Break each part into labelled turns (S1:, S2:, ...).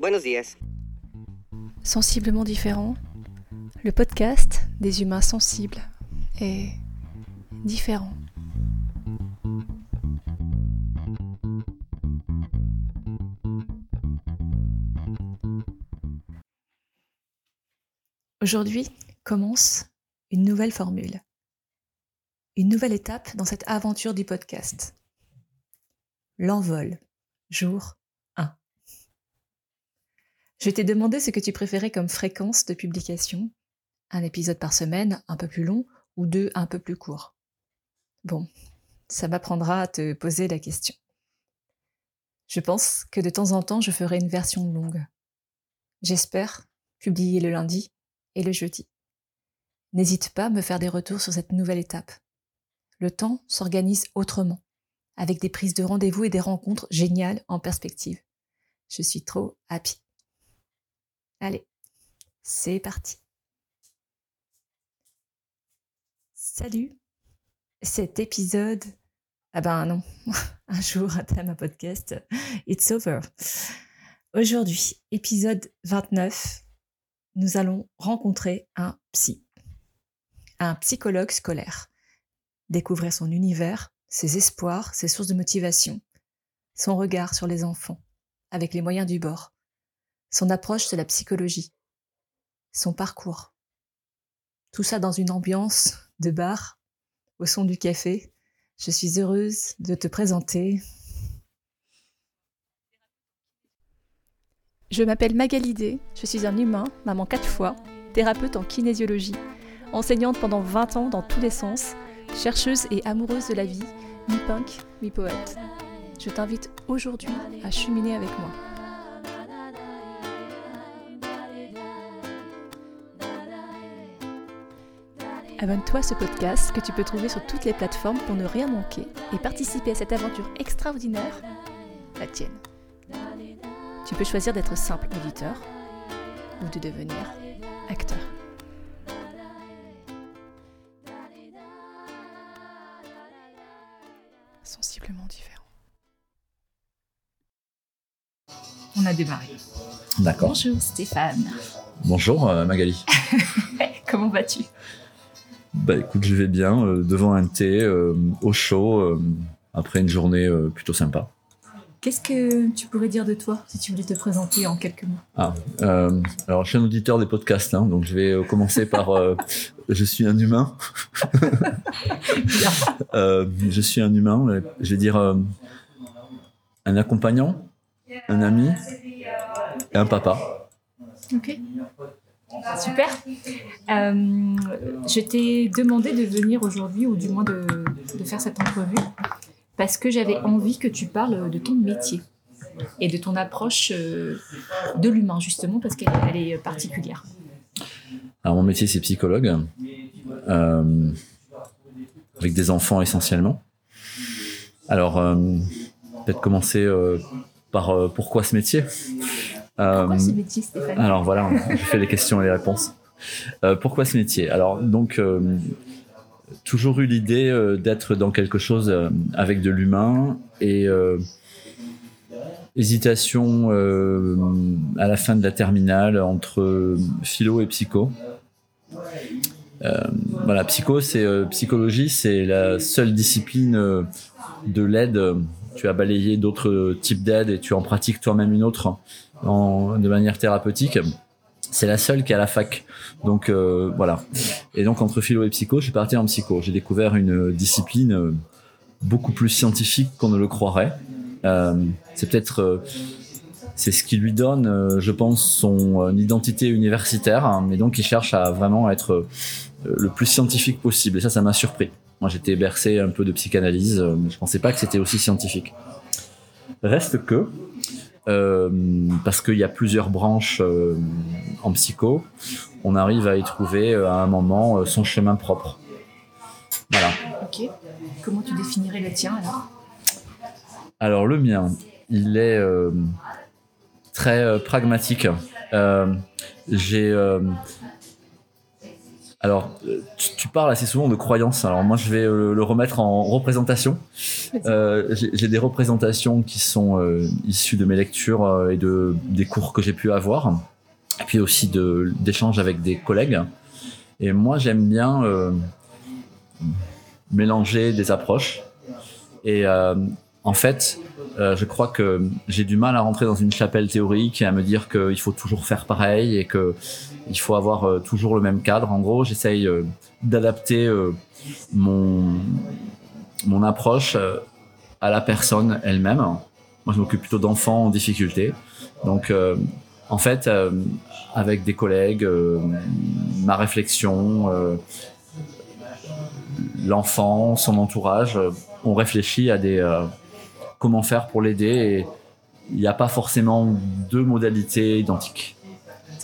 S1: Buenos.
S2: Sensiblement différent, le podcast des humains sensibles est différent. Aujourd'hui commence une nouvelle formule, une nouvelle étape dans cette aventure du podcast. L'envol, jour 1. Je t'ai demandé ce que tu préférais comme fréquence de publication, un épisode par semaine un peu plus long ou deux un peu plus courts. Bon, ça m'apprendra à te poser la question. Je pense que de temps en temps je ferai une version longue. J'espère publier le lundi et le jeudi. N'hésite pas à me faire des retours sur cette nouvelle étape. Le temps s'organise autrement, avec des prises de rendez-vous et des rencontres géniales en perspective. Je suis trop happy. Allez, c'est parti. Salut. Cet épisode, ah ben non, un jour un thème à podcast, it's over. Aujourd'hui, épisode 29, nous allons rencontrer un psy, un psychologue scolaire, découvrir son univers, ses espoirs, ses sources de motivation, son regard sur les enfants, avec les moyens du bord, son approche de la psychologie, son parcours. Tout ça dans une ambiance de bar, au son du café. Je suis heureuse de te présenter Je m'appelle Magalidé, je suis un humain, maman quatre fois, thérapeute en kinésiologie, enseignante pendant 20 ans dans tous les sens, chercheuse et amoureuse de la vie, mi-punk, mi-poète. Je t'invite aujourd'hui à cheminer avec moi. Abonne-toi à ce podcast que tu peux trouver sur toutes les plateformes pour ne rien manquer et participer à cette aventure extraordinaire, la tienne. Tu peux choisir d'être simple auditeur ou de devenir acteur. Sensiblement différent. On a démarré.
S3: D'accord.
S2: Bonjour Stéphane.
S3: Bonjour euh, Magali.
S2: Comment vas-tu?
S3: Bah écoute, je vais bien euh, devant un thé euh, au chaud euh, après une journée plutôt sympa.
S2: Qu'est-ce que tu pourrais dire de toi si tu voulais te présenter en quelques mots?
S3: Ah, alors je suis un auditeur des podcasts, hein, donc je vais commencer par je suis un humain. Je suis un humain. Je vais dire un accompagnant, un ami et un papa.
S2: Ok. Super. Euh, je t'ai demandé de venir aujourd'hui, ou du moins de, faire cette entrevue, parce que j'avais envie que tu parles de ton métier et de ton approche euh, de l'humain, justement, parce qu'elle elle est particulière.
S3: Alors mon métier c'est psychologue, euh, avec des enfants essentiellement. Alors peut-être commencer par pourquoi ce métier? Euh,
S2: Pourquoi ce métier, Stéphane?
S3: alors voilà, je fais les questions et les réponses. Euh, pourquoi ce métier? Alors donc euh, toujours eu l'idée euh, d'être dans quelque chose euh, avec de l'humain et euh, hésitation euh, à la fin de la terminale entre philo et psycho. Euh, voilà, psycho, c'est euh, psychologie, c'est la seule discipline euh, de l'aide. Tu as balayé d'autres types d'aide et tu en pratiques toi-même une autre de manière thérapeutique. C'est la seule qui est à la fac. Donc euh, voilà. Et donc entre philo et psycho, je suis parti en psycho. J'ai découvert une discipline euh, beaucoup plus scientifique qu'on ne le croirait. Euh, c'est peut-être c'est ce qui lui donne, je pense, son identité universitaire, hein, mais donc il cherche à vraiment être le plus scientifique possible. Et ça, ça m'a surpris. Moi, j'étais bercé un peu de psychanalyse, mais je pensais pas que c'était aussi scientifique. Reste que, parce qu'il y a plusieurs branches euh, en psycho, on arrive à y trouver euh, à un moment euh, son chemin propre. Voilà.
S2: Ok. Comment tu définirais le tien alors?
S3: Alors le mien, il est euh, très euh, pragmatique. Euh, j'ai euh, alors, euh, tu, parles assez souvent de croyances. Alors moi, je vais le remettre en représentation. J'ai des représentations qui sont issues de mes lectures et de des cours que j'ai pu avoir, et puis aussi d'échanges avec des collègues. Et moi, j'aime bien mélanger des approches. Et en fait, euh, je crois que j'ai du mal à rentrer dans une chapelle théorique et à me dire qu'il faut toujours faire pareil et que il faut avoir euh, toujours le même cadre. En gros, j'essaye euh, d'adapter mon mon approche à la personne elle-même. Moi, je m'occupe plutôt d'enfants en difficulté. Donc, en fait, avec des collègues, ma réflexion, l'enfant, son entourage, on réfléchit à des comment faire pour l'aider il n'y a pas forcément deux modalités identiques.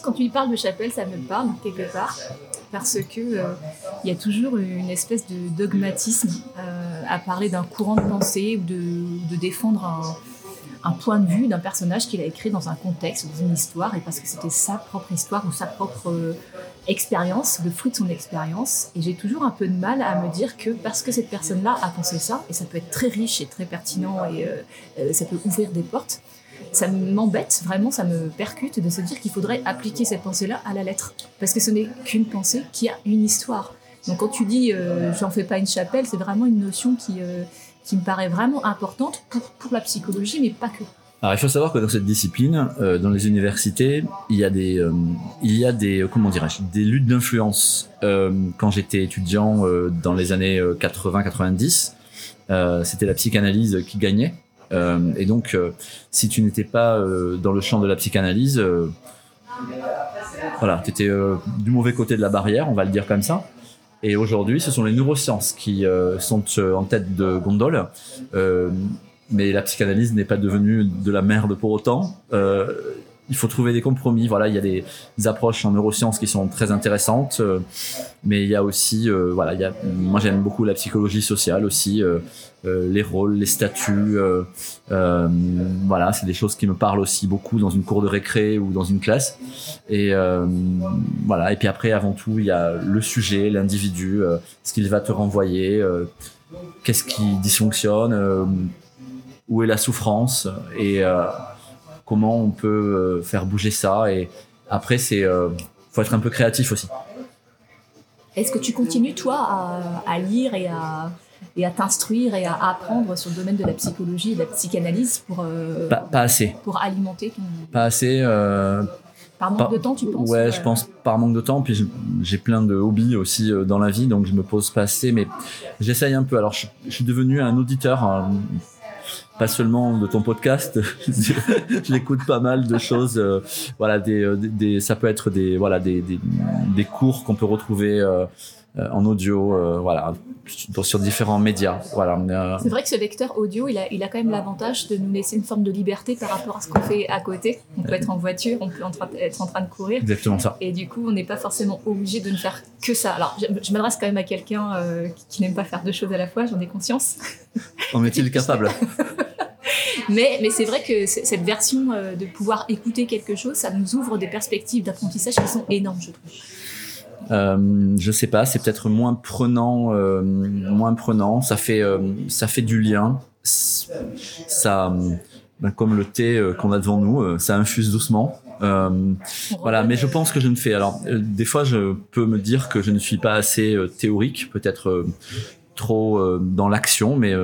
S2: Quand tu lui parles de chapelle, ça me parle quelque part parce que euh, il y a toujours une espèce de dogmatisme euh, à parler d'un courant de pensée ou de, défendre un, point de vue d'un personnage qu'il a écrit dans un contexte, dans une histoire, et parce que c'était sa propre histoire ou sa propre euh, expérience, le fruit de son expérience. Et j'ai toujours un peu de mal à me dire que parce que cette personne-là a pensé ça, et ça peut être très riche et très pertinent et ça peut ouvrir des portes, ça m'embête vraiment, ça me percute de se dire qu'il faudrait appliquer cette pensée-là à la lettre. Parce que ce n'est qu'une pensée qui a une histoire. Donc quand tu dis euh, j'en fais pas une chapelle, c'est vraiment une notion qui, qui me paraît vraiment importante pour, la psychologie, mais pas que.
S3: Alors, il faut savoir que dans cette discipline, euh, dans les universités, il y a des, euh, il y a des, euh, comment dirais-je, des luttes d'influence. Euh, quand j'étais étudiant euh, dans les années 80-90, c'était la psychanalyse qui gagnait. Et donc, si tu n'étais pas dans le champ de la psychanalyse, voilà, tu étais du mauvais côté de la barrière, on va le dire comme ça. Et aujourd'hui, ce sont les neurosciences qui sont en tête de gondole mais la psychanalyse n'est pas devenue de la merde pour autant. Euh, il faut trouver des compromis. Voilà, il y a des, approches en neurosciences qui sont très intéressantes, euh, mais il y a aussi, euh, voilà, il y a, moi j'aime beaucoup la psychologie sociale aussi, euh, les rôles, les statuts. voilà, c'est des choses qui me parlent aussi beaucoup dans une cour de récré ou dans une classe. Et voilà. Et puis après, avant tout, il y a le sujet, l'individu, ce qu'il va te renvoyer, qu'est-ce qui dysfonctionne où est la souffrance et comment on peut euh, faire bouger ça. Et après, c'est euh, faut être un peu créatif aussi.
S2: Est-ce que tu continues, toi, à, lire et à, et à t'instruire et à apprendre sur le domaine de la psychologie et de la psychanalyse pour,
S3: pas, assez.
S2: pour alimenter ton...
S3: Pas assez.
S2: par manque de temps, tu penses
S3: Ouais, je pense par manque de temps. Puis j'ai plein de hobbies aussi dans la vie, donc je me pose pas assez. Mais j'essaye un peu. Alors, je, je suis devenu un auditeur pas seulement de ton podcast. je l'écoute pas mal de choses. Euh, voilà, euh, des, des, ça peut être des, voilà, des, des, des cours qu'on peut retrouver euh, en audio, voilà, sur différents médias. Voilà.
S2: C'est vrai que ce lecteur audio, il a, il a quand même l'avantage de nous laisser une forme de liberté par rapport à ce qu'on fait à côté. On peut être en voiture, on peut être en train de courir.
S3: Exactement ça.
S2: Et du coup, on n'est pas forcément obligé de ne faire que ça. Alors, je, m'adresse quand même à quelqu'un qui, n'aime pas faire deux choses à la fois, j'en ai conscience.
S3: En est-il capable?
S2: Mais, mais c'est vrai que cette version euh, de pouvoir écouter quelque chose, ça nous ouvre des perspectives d'apprentissage qui sont énormes, je trouve.
S3: Euh, je sais pas, c'est peut-être moins prenant, euh, moins prenant. Ça fait, euh, ça fait du lien. Ça, ben, comme le thé qu'on a devant nous, ça infuse doucement. voilà, mais je pense que je ne fais. Alors, des fois, je peux me dire que je ne suis pas assez théorique, peut-être trop dans l'action, mais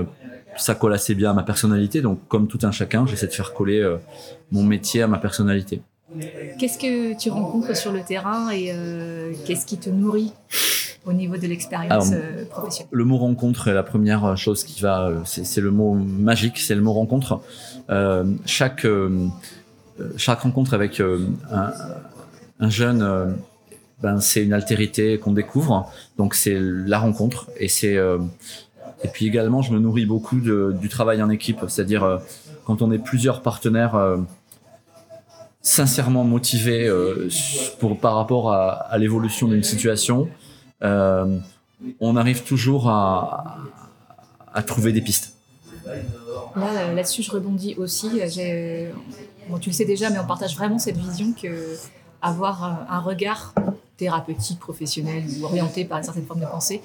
S3: ça colle assez bien à ma personnalité. Donc, comme tout un chacun, j'essaie de faire coller euh, mon métier à ma personnalité.
S2: Qu'est-ce que tu rencontres sur le terrain et euh, qu'est-ce qui te nourrit au niveau de l'expérience euh, professionnelle?
S3: Le mot rencontre est la première chose qui va, c'est le mot magique, c'est le mot rencontre. chaque, chaque rencontre avec un, un, jeune, ben, c'est une altérité qu'on découvre. Donc c'est la rencontre et c'est et puis également, je me nourris beaucoup de, du travail en équipe, c'est-à-dire euh, quand on est plusieurs partenaires euh, sincèrement motivés euh, par rapport à, l'évolution d'une situation, on arrive toujours à, trouver des pistes.
S2: Là, là-dessus, je rebondis aussi. Tu le sais déjà, mais on partage vraiment cette vision que avoir un regard thérapeutique, professionnelle ou orientée par une certaine forme de pensée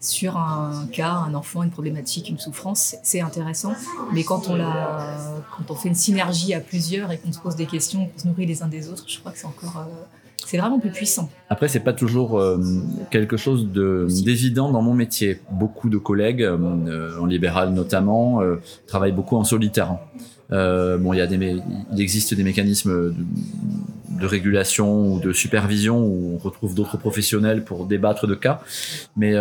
S2: sur un cas, un enfant, une problématique, une souffrance, c'est intéressant. Mais quand on, la, quand on fait une synergie à plusieurs et qu'on se pose des questions, qu'on se nourrit les uns des autres, je crois que c'est encore... Euh, c'est vraiment plus puissant.
S3: Après, c'est pas toujours euh, quelque chose d'évident dans mon métier. Beaucoup de collègues, euh, en libéral notamment, travaillent beaucoup en solitaire. bon, il y a des, il existe des mécanismes de, de, régulation ou de supervision où on retrouve d'autres professionnels pour débattre de cas, mais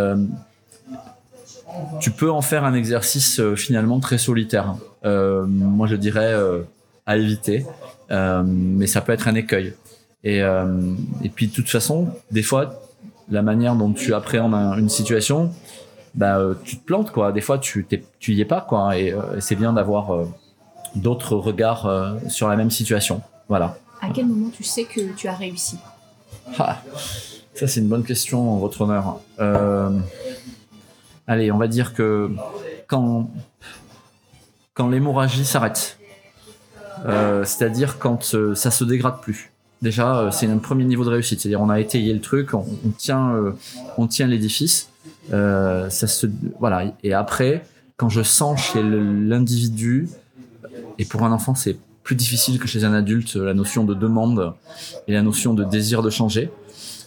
S3: tu peux en faire un exercice euh, finalement très solitaire. Euh, moi, je dirais euh, à éviter, mais ça peut être un écueil. Et, et puis, de toute façon, des fois, la manière dont tu appréhendes une situation, bah, tu te plantes quoi. Des fois, tu tu y es pas quoi. Et, c'est bien d'avoir d'autres regards sur la même situation. Voilà.
S2: À quel moment tu sais que tu as réussi?
S3: Ah, Ça, c'est une bonne question, votre honneur. Euh, allez, on va dire que quand, quand l'hémorragie s'arrête, euh, c'est-à-dire quand euh, ça se dégrade plus. Déjà, euh, c'est un premier niveau de réussite. C'est-à-dire, on a étayé le truc, on, tient, on tient l'édifice. ça se, voilà. Et après, quand je sens chez l'individu, et pour un enfant, c'est plus difficile que chez un adulte, la notion de demande et la notion de désir de changer.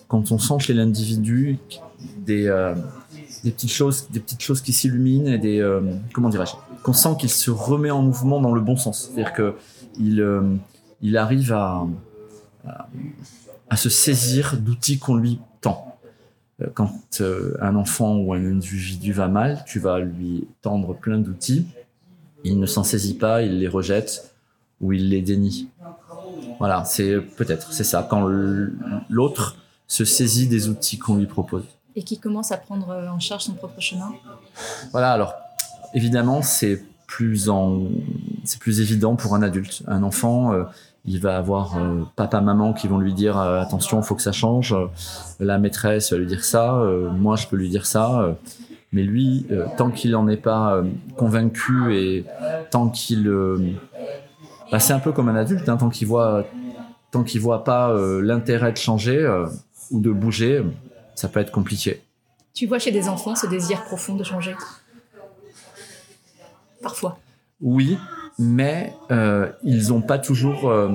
S3: Quand on sent chez l'individu des, des petites choses, des petites choses qui s'illuminent et des euh, comment dirais-je, qu'on sent qu'il se remet en mouvement dans le bon sens. C'est-à-dire que il euh, il arrive à, à, se saisir d'outils qu'on lui tend. Euh, quand un enfant ou un individu va mal, tu vas lui tendre plein d'outils. Il ne s'en saisit pas, il les rejette ou il les dénie. Voilà, c'est peut-être, c'est ça. Quand l'autre se saisit des outils qu'on lui propose
S2: et qui commence à prendre euh, en charge son propre chemin
S3: Voilà, alors évidemment, c'est plus, plus évident pour un adulte. Un enfant, euh, il va avoir euh, papa, maman qui vont lui dire attention, il faut que ça change. la maîtresse va lui dire ça, moi je peux lui dire ça. mais lui, tant qu'il n'en est pas convaincu et tant qu'il. Bah, c'est un peu comme un adulte, hein, tant qu'il voit, tant qu'il voit pas l'intérêt de changer ou de bouger, ça peut être compliqué.
S2: Tu vois chez des enfants ce désir profond de changer? Parfois.
S3: Oui, mais euh, ils n'ont pas toujours. Euh,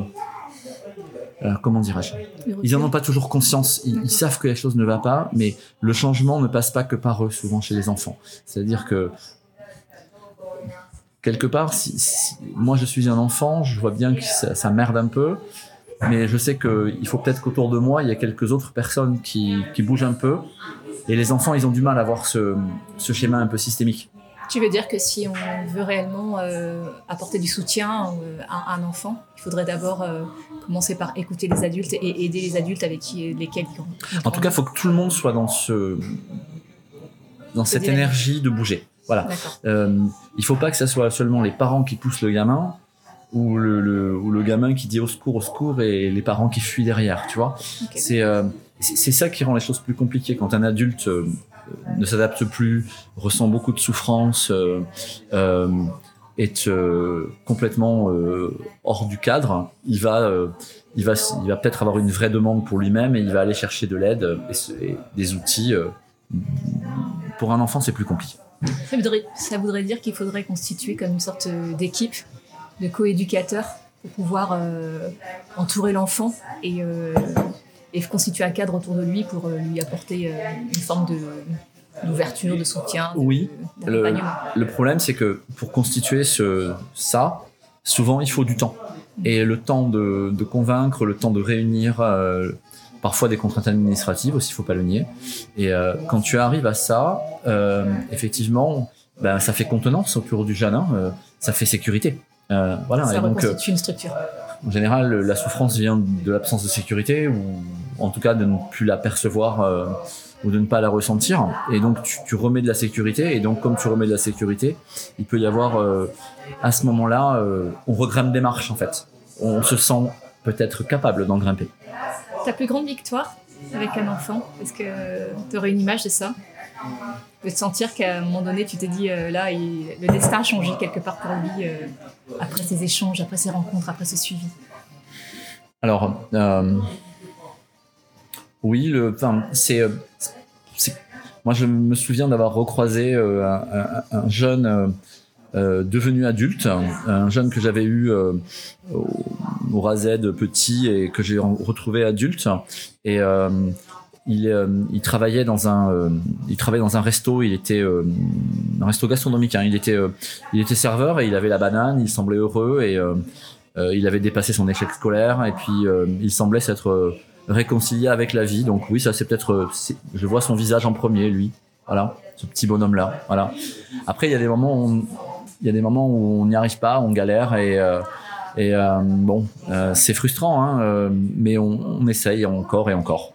S3: euh, comment dirais-je? Ils n'en ont pas toujours conscience. Ils, savent que la chose ne va pas, mais le changement ne passe pas que par eux, souvent chez les enfants. C'est-à-dire que quelque part, si, moi je suis un enfant, je vois bien que ça merde un peu, mais je sais qu'il faut peut-être qu'autour de moi, il y a quelques autres personnes qui, qui, bougent un peu. Et les enfants, ils ont du mal à voir ce, ce schéma un peu systémique.
S2: Tu veux dire que si on veut réellement euh, apporter du soutien euh, à un enfant, il faudrait d'abord euh, commencer par écouter les adultes et aider les adultes avec qui, lesquels ils
S3: En tout cas, il faut que tout le monde soit dans, ce, dans cette énergie de bouger. Voilà. Il faut pas que ce soit seulement les parents qui poussent le gamin, ou le, le, ou le gamin qui dit au secours, au secours et les parents qui fuient derrière, tu vois. Euh, c'est c'est ça qui rend les choses plus compliquées quand un adulte euh, ne s'adapte plus, ressent beaucoup de souffrance, euh, euh est complètement hors du cadre. Il va, il va, il va peut-être avoir une vraie demande pour lui-même et il va aller chercher de l'aide et, et, des outils. pour un enfant, c'est plus compliqué.
S2: Ça voudrait, ça voudrait dire qu'il faudrait constituer comme une sorte d'équipe de coéducateur pour pouvoir euh, entourer l'enfant et, euh, et, constituer un cadre autour de lui pour euh, lui apporter une forme de d'ouverture, de soutien.
S3: oui. Le, le, problème, c'est que pour constituer ce, ça, souvent il faut du temps. Et le temps de, de convaincre, le temps de réunir, parfois des contraintes administratives aussi, il faut pas le nier. Et quand tu arrives à ça, effectivement, ben, ça fait contenance autour du jeune, hein, ça fait sécurité.
S2: Euh, voilà. Ça et donc, euh, une structure.
S3: En général, la souffrance vient de l'absence de sécurité ou en tout cas de ne plus la percevoir euh, ou de ne pas la ressentir. Et donc, tu, tu, remets de la sécurité. Et donc, comme tu remets de la sécurité, il peut y avoir euh, à ce moment-là, euh, on regrimpe des marches en fait. On se sent peut-être capable d'en grimper.
S2: Ta plus grande victoire avec un enfant, est-ce que tu aurais une image de ça? De sentir qu'à un moment donné, tu t'es dit, euh, là, le destin a changé quelque part pour lui euh, après ces échanges, après ces rencontres, après ce suivi
S3: Alors, euh, Oui, le, c'est, moi je me souviens d'avoir recroisé un, un- un jeune devenu adulte, un, un jeune que j'avais eu au, au Razed petit et que j'ai re- retrouvé adulte. Et il, euh, il travaillait dans un, euh, il travaillait dans un resto. Il était euh, un resto gastronomique. hein. Il était, euh, il était serveur et il avait la banane. Il semblait heureux et euh, euh, il avait dépassé son échec scolaire et puis il semblait s'être réconcilié avec la vie. Donc oui, ça c'est peut-être, je vois son visage en premier, lui. Voilà, ce petit bonhomme là. Voilà. Après, il y a des moments, où on, il y a des moments où on n'y arrive pas, on galère et et bon, c'est frustrant, hein, mais on, on essaye encore et encore.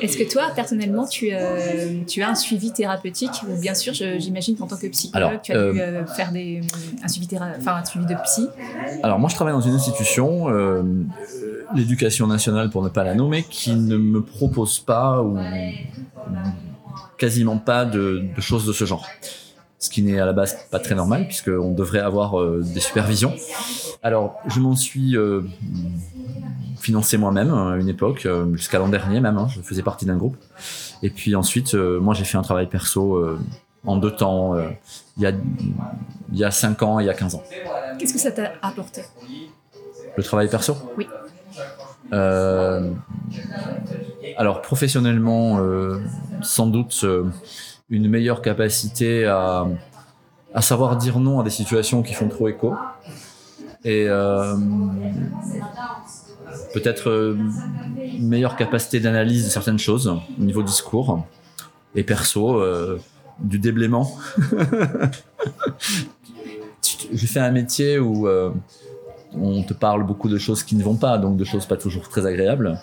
S2: Est-ce que toi, personnellement, tu, euh, tu as un suivi thérapeutique Ou bien sûr, j'imagine qu'en tant que psychologue,
S3: Alors,
S2: tu as dû
S3: euh,
S2: euh, faire des, un, suivi théra- enfin, un suivi de psy.
S3: Alors moi, je travaille dans une institution, euh, euh, l'éducation nationale pour ne pas la nommer, qui ne me propose pas ou quasiment pas de, de choses de ce genre. Ce qui n'est à la base pas très normal, puisqu'on devrait avoir euh, des supervisions. Alors, je m'en suis euh, financé moi-même à une époque, euh, jusqu'à l'an dernier même, hein, je faisais partie d'un groupe. Et puis ensuite, moi j'ai fait un travail perso en deux temps, il y a il y a 5 ans et il y a 15 ans.
S2: Qu'est-ce que ça t'a apporté?
S3: Le travail perso?
S2: Oui.
S3: Euh, alors professionnellement, euh, sans doute euh, une meilleure capacité à, à savoir dire non à des situations qui font trop écho. Et peut-être une meilleure capacité d'analyse de certaines choses au niveau discours. Et perso, du déblaiement. J'ai fait un métier où on te parle beaucoup de choses qui ne vont pas, donc de choses pas toujours très agréables.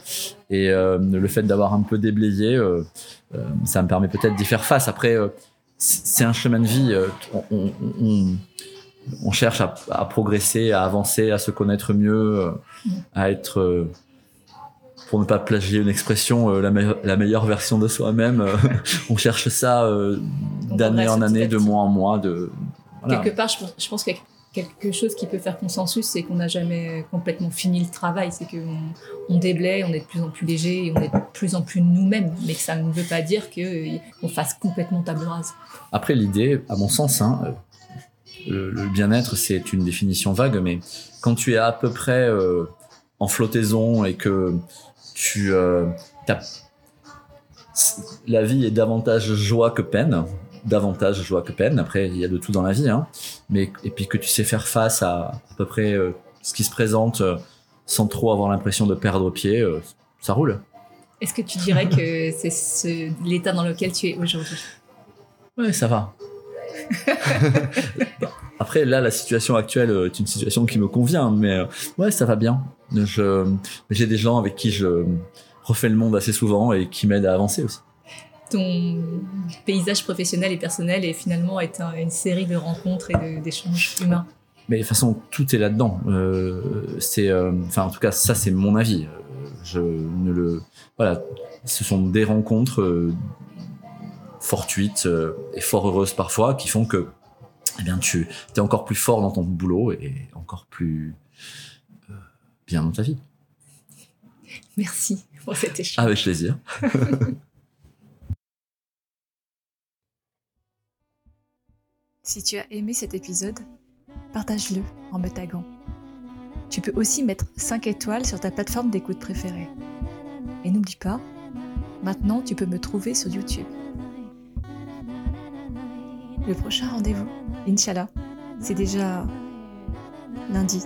S3: Et euh, le fait d'avoir un peu déblayé, euh, euh, ça me permet peut-être d'y faire face. Après, c'est un chemin de vie. on, on- on- on cherche à, à progresser, à avancer, à se connaître mieux, à être, pour ne pas plagier une expression, euh, la, meilleure- la meilleure version de soi-même. euh, on cherche ça euh, d'année en année, de mois en mois. De, voilà.
S2: Quelque part, je pense, je pense qu'il y a quelque chose qui peut faire consensus, c'est qu'on n'a jamais complètement fini le travail. C'est qu'on on déblaye, on est de plus en plus léger et on est de plus en plus nous-mêmes. Mais que ça ne veut pas dire que- qu'on fasse complètement table rase.
S3: Après, l'idée, à mon sens, hein, euh, le, bien-être, c'est une définition vague, mais quand tu es à peu près euh, en flottaison et que tu euh, la vie est davantage joie que peine, davantage joie que peine. Après, il y a de tout dans la vie, hein, mais et puis que tu sais faire face à à peu près euh, ce qui se présente euh, sans trop avoir l'impression de perdre pied, euh, ça roule.
S2: Est-ce que tu dirais que c'est ce- l'état dans lequel tu es aujourd'hui?
S3: Ouais, ça va. Après, là, la situation actuelle est une situation qui me convient, mais ouais, ça va bien. Je, j'ai des gens avec qui je refais le monde assez souvent et qui m'aident à avancer aussi.
S2: Ton paysage professionnel et personnel est finalement est un- une série de rencontres et d'échanges humains.
S3: Mais de toute façon, tout est là-dedans. Euh, c'est, euh, enfin, en tout cas, ça, c'est mon avis. Je ne le, voilà, ce sont des rencontres euh, fortuites et fort heureuses parfois qui font que, eh bien, tu es encore plus fort dans ton boulot et encore plus bien dans ta vie.
S2: Merci pour cet échange.
S3: Avec plaisir.
S2: Si tu as aimé cet épisode, partage-le en me taguant. Tu peux aussi mettre 5 étoiles sur ta plateforme d'écoute préférée. Et n'oublie pas, maintenant tu peux me trouver sur YouTube. Le prochain rendez-vous, Inch'Allah, c'est déjà lundi.